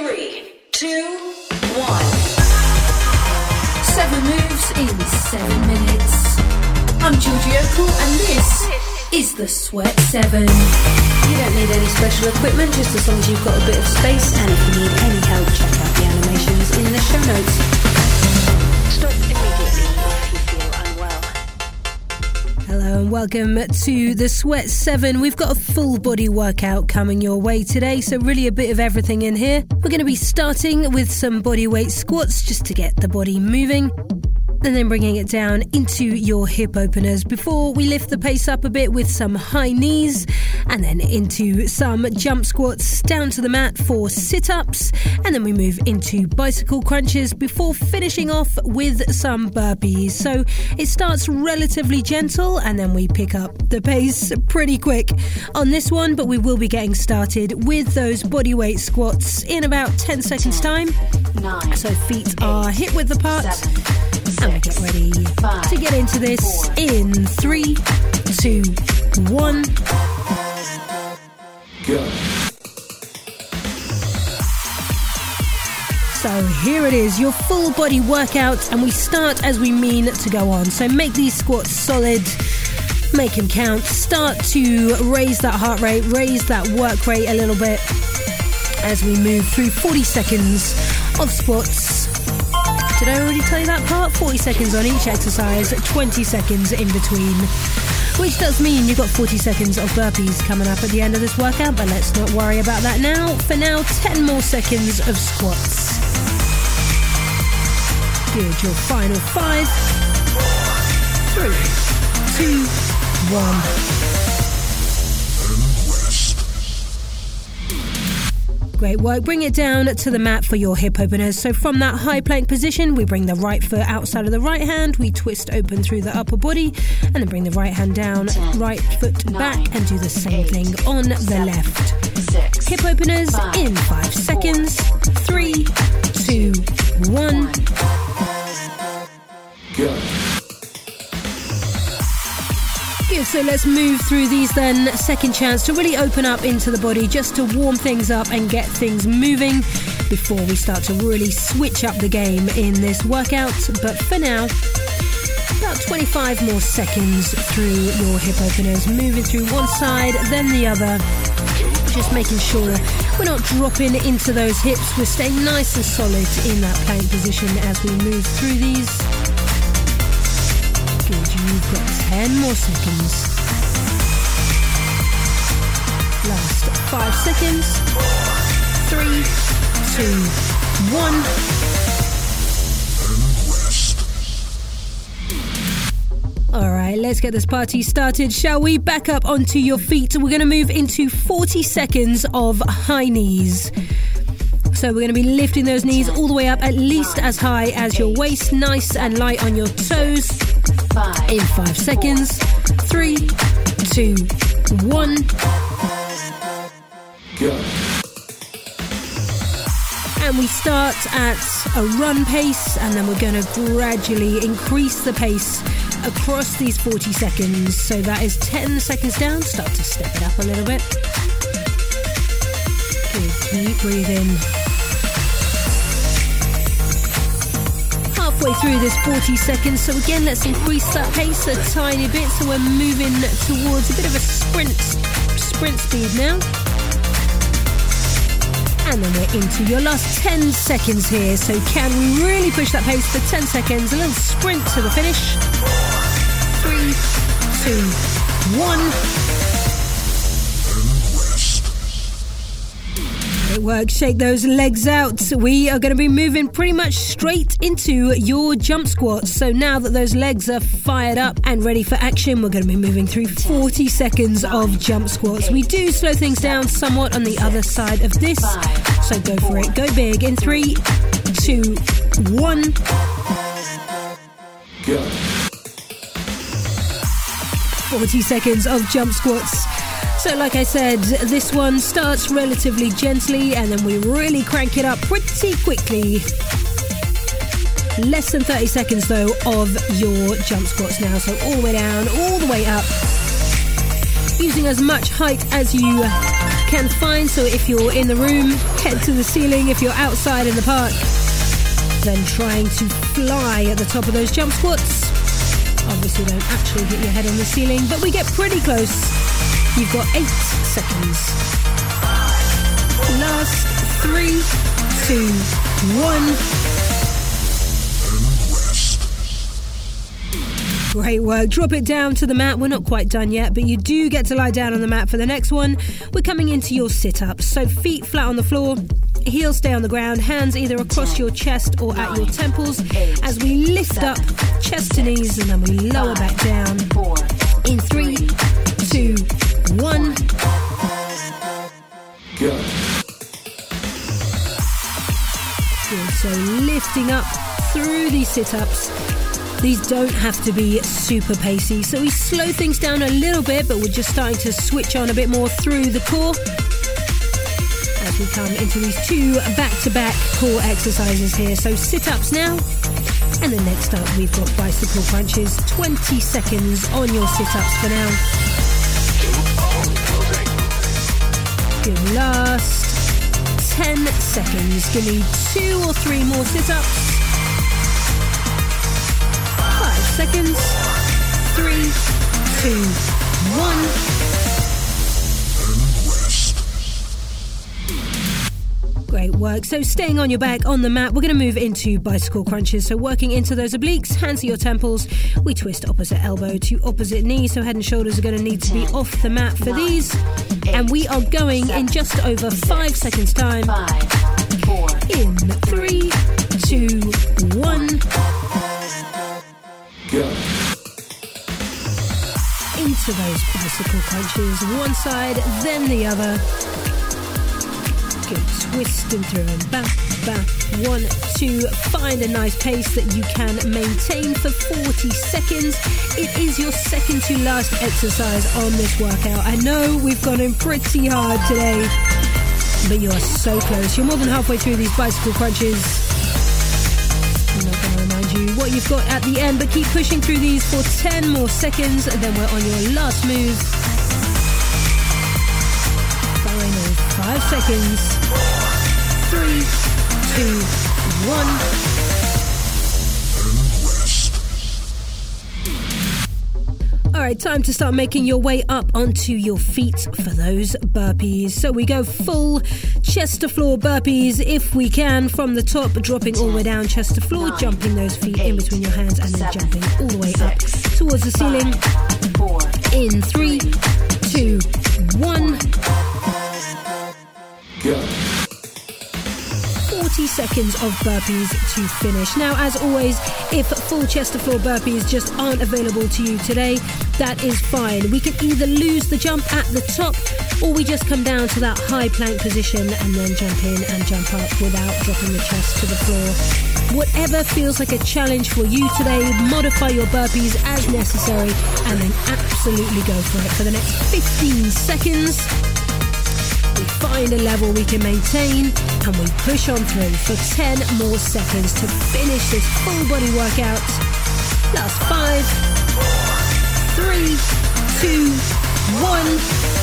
three, two, one. Seven moves in seven minutes. I'm Georgie Okell and this is the Sweat 7. You don't need any special equipment, just as long as you've got a bit of space. And if you need any help, check out the animations in the show notes. Hello and welcome to the Sweat 7. We've got a full body workout coming your way today, so really a bit of everything in here. We're going to be starting with some body weight squats just to get the body moving. And then bringing it down into your hip openers before we lift the pace up a bit with some high knees and then into some jump squats down to the mat for sit ups. And then we move into bicycle crunches before finishing off with some burpees. So it starts relatively gentle and then we pick up the pace pretty quick on this one, but we will be getting started with those body weight squats in about 10 seconds' time. Nine. So feet are hip width apart. Seven, And get ready five, to get into this four, in three, two, one. Go. So here it is, your full body workout, and we start as we mean to go on. So make these squats solid, make them count. Start to raise that heart rate, raise that work rate a little bit as we move through 40 seconds of squats. Did I already tell you that part? 40 seconds on each exercise, 20 seconds in between. Which does mean you've got 40 seconds of burpees coming up at the end of this workout, but let's not worry about that now. For now, 10 more seconds of squats. Good, your final five, three, two, one. Great work. Bring it down to the mat for your hip openers. So from that high plank position, we bring the right foot outside of the right hand. We twist open through the upper body and then bring the right hand down, right foot back and do the same thing on the left. six, Hip openers in five seconds. Three, two, one. So let's move through these then. Second chance to really open up into the body just to warm things up and get things moving before we start to really switch up the game in this workout. But for now, about 25 more seconds through your hip openers, moving through one side, then the other. Just making sure we're not dropping into those hips. We're staying nice and solid in that plank position as we move through these. You've got 10 more seconds. Last five seconds. Three, two, one. All right, let's get this party started, shall we? Back up onto your feet. We're going to move into 40 seconds of high knees. So we're going to be lifting those knees all the way up at least as high as your waist, nice and light on your toes. In five seconds. Three, two, one. Go. And we start at a run pace, and then we're going to gradually increase the pace across these 40 seconds. So that is 10 seconds down. Start to step it up a little bit. Keep breathing. Halfway through this 40 seconds. So again, let's increase that pace a tiny bit. So we're moving towards a bit of a sprint, sprint speed now. And then we're into your last 10 seconds here. So can we really push that pace for 10 seconds? A little sprint to the finish. Three, two, one. Work. Shake those legs out. We are going to be moving pretty much straight into your jump squats. So now that those legs are fired up and ready for action, we're going to be moving through 40 seconds of jump squats. We do slow things down somewhat on the other side of this. So go for it. Go big in three, two, one. Go. 40 seconds of jump squats. So, like I said, this one starts relatively gently and then we really crank it up pretty quickly. Less than 30 seconds though of your jump squats now. So, all the way down, all the way up. Using as much height as you can find. So, if you're in the room, head to the ceiling. If you're outside in the park, then trying to fly at the top of those jump squats. Obviously, don't actually hit your head on the ceiling, but we get pretty close. You've got eight seconds. Last three, two, one. Great work. Drop it down to the mat. We're not quite done yet, but you do get to lie down on the mat for the next one. We're coming into your sit ups. So feet flat on the floor, heels stay on the ground, hands either across your chest or at your temples as we lift up chest to knees and then we lower back down. In three, one. So lifting up through these sit ups. These don't have to be super pacey, so we slow things down a little bit, but we're just starting to switch on a bit more through the core as we come into these two back to back core exercises here. So sit ups now. And then next up, we've got bicycle crunches. 20 seconds on your sit ups for now. Good. Last 10 seconds. Give me two or three more sit ups. Five seconds. Three, two, one. Great work. So, staying on your back on the mat, we're going to move into bicycle crunches. So, working into those obliques, hands to your temples. We twist opposite elbow to opposite knee. So, head and shoulders are going to need to be off the mat for these. And we are going in just over five seconds' time. Five, four, In three, two, one. Go into those bicycle crunches, one side, then the other good. Twisting through and back, back. One, two. Find a nice pace that you can maintain for 40 seconds. It is your second to last exercise on this workout. I know we've gone in pretty hard today, but you are so close. You're more than halfway through these bicycle crunches. I'm not going to remind you what you've got at the end, but keep pushing through these for 10 more seconds, and then we're on your last move. Five seconds. Three, two, one. All right, time to start making your way up onto your feet for those burpees. So we go full chest to floor burpees if we can from the top, dropping all the way down chest to floor, jumping those feet in between your hands, and then jumping all the way up towards the ceiling. In three, two, one. 40 seconds of burpees to finish. Now, as always, if full chest to floor burpees just aren't available to you today, that is fine. We can either lose the jump at the top or we just come down to that high plank position and then jump in and jump up without dropping the chest to the floor. Whatever feels like a challenge for you today, modify your burpees as necessary and then absolutely go for it for the next 15 seconds. We find a level we can maintain and we push on through for 10 more seconds to finish this full body workout. Last five, three, two, one.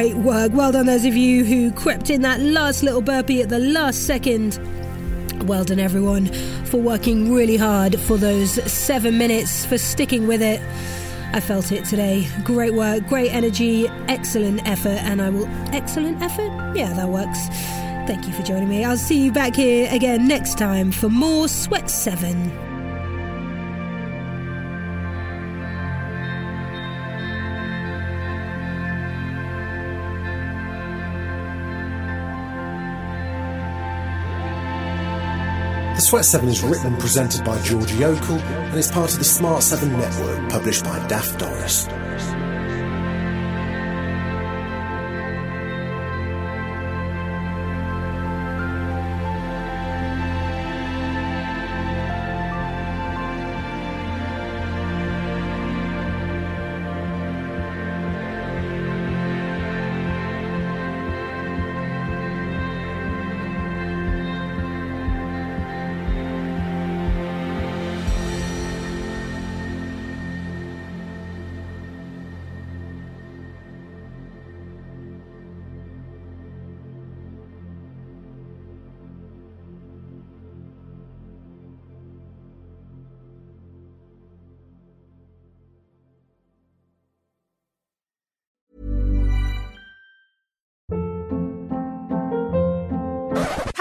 Great work. Well done, those of you who crept in that last little burpee at the last second. Well done, everyone, for working really hard for those seven minutes, for sticking with it. I felt it today. Great work, great energy, excellent effort, and I will. Excellent effort? Yeah, that works. Thank you for joining me. I'll see you back here again next time for more Sweat 7. The Sweat 7 is written and presented by Georgie Okell and is part of the Smart 7 network published by Daft Doris.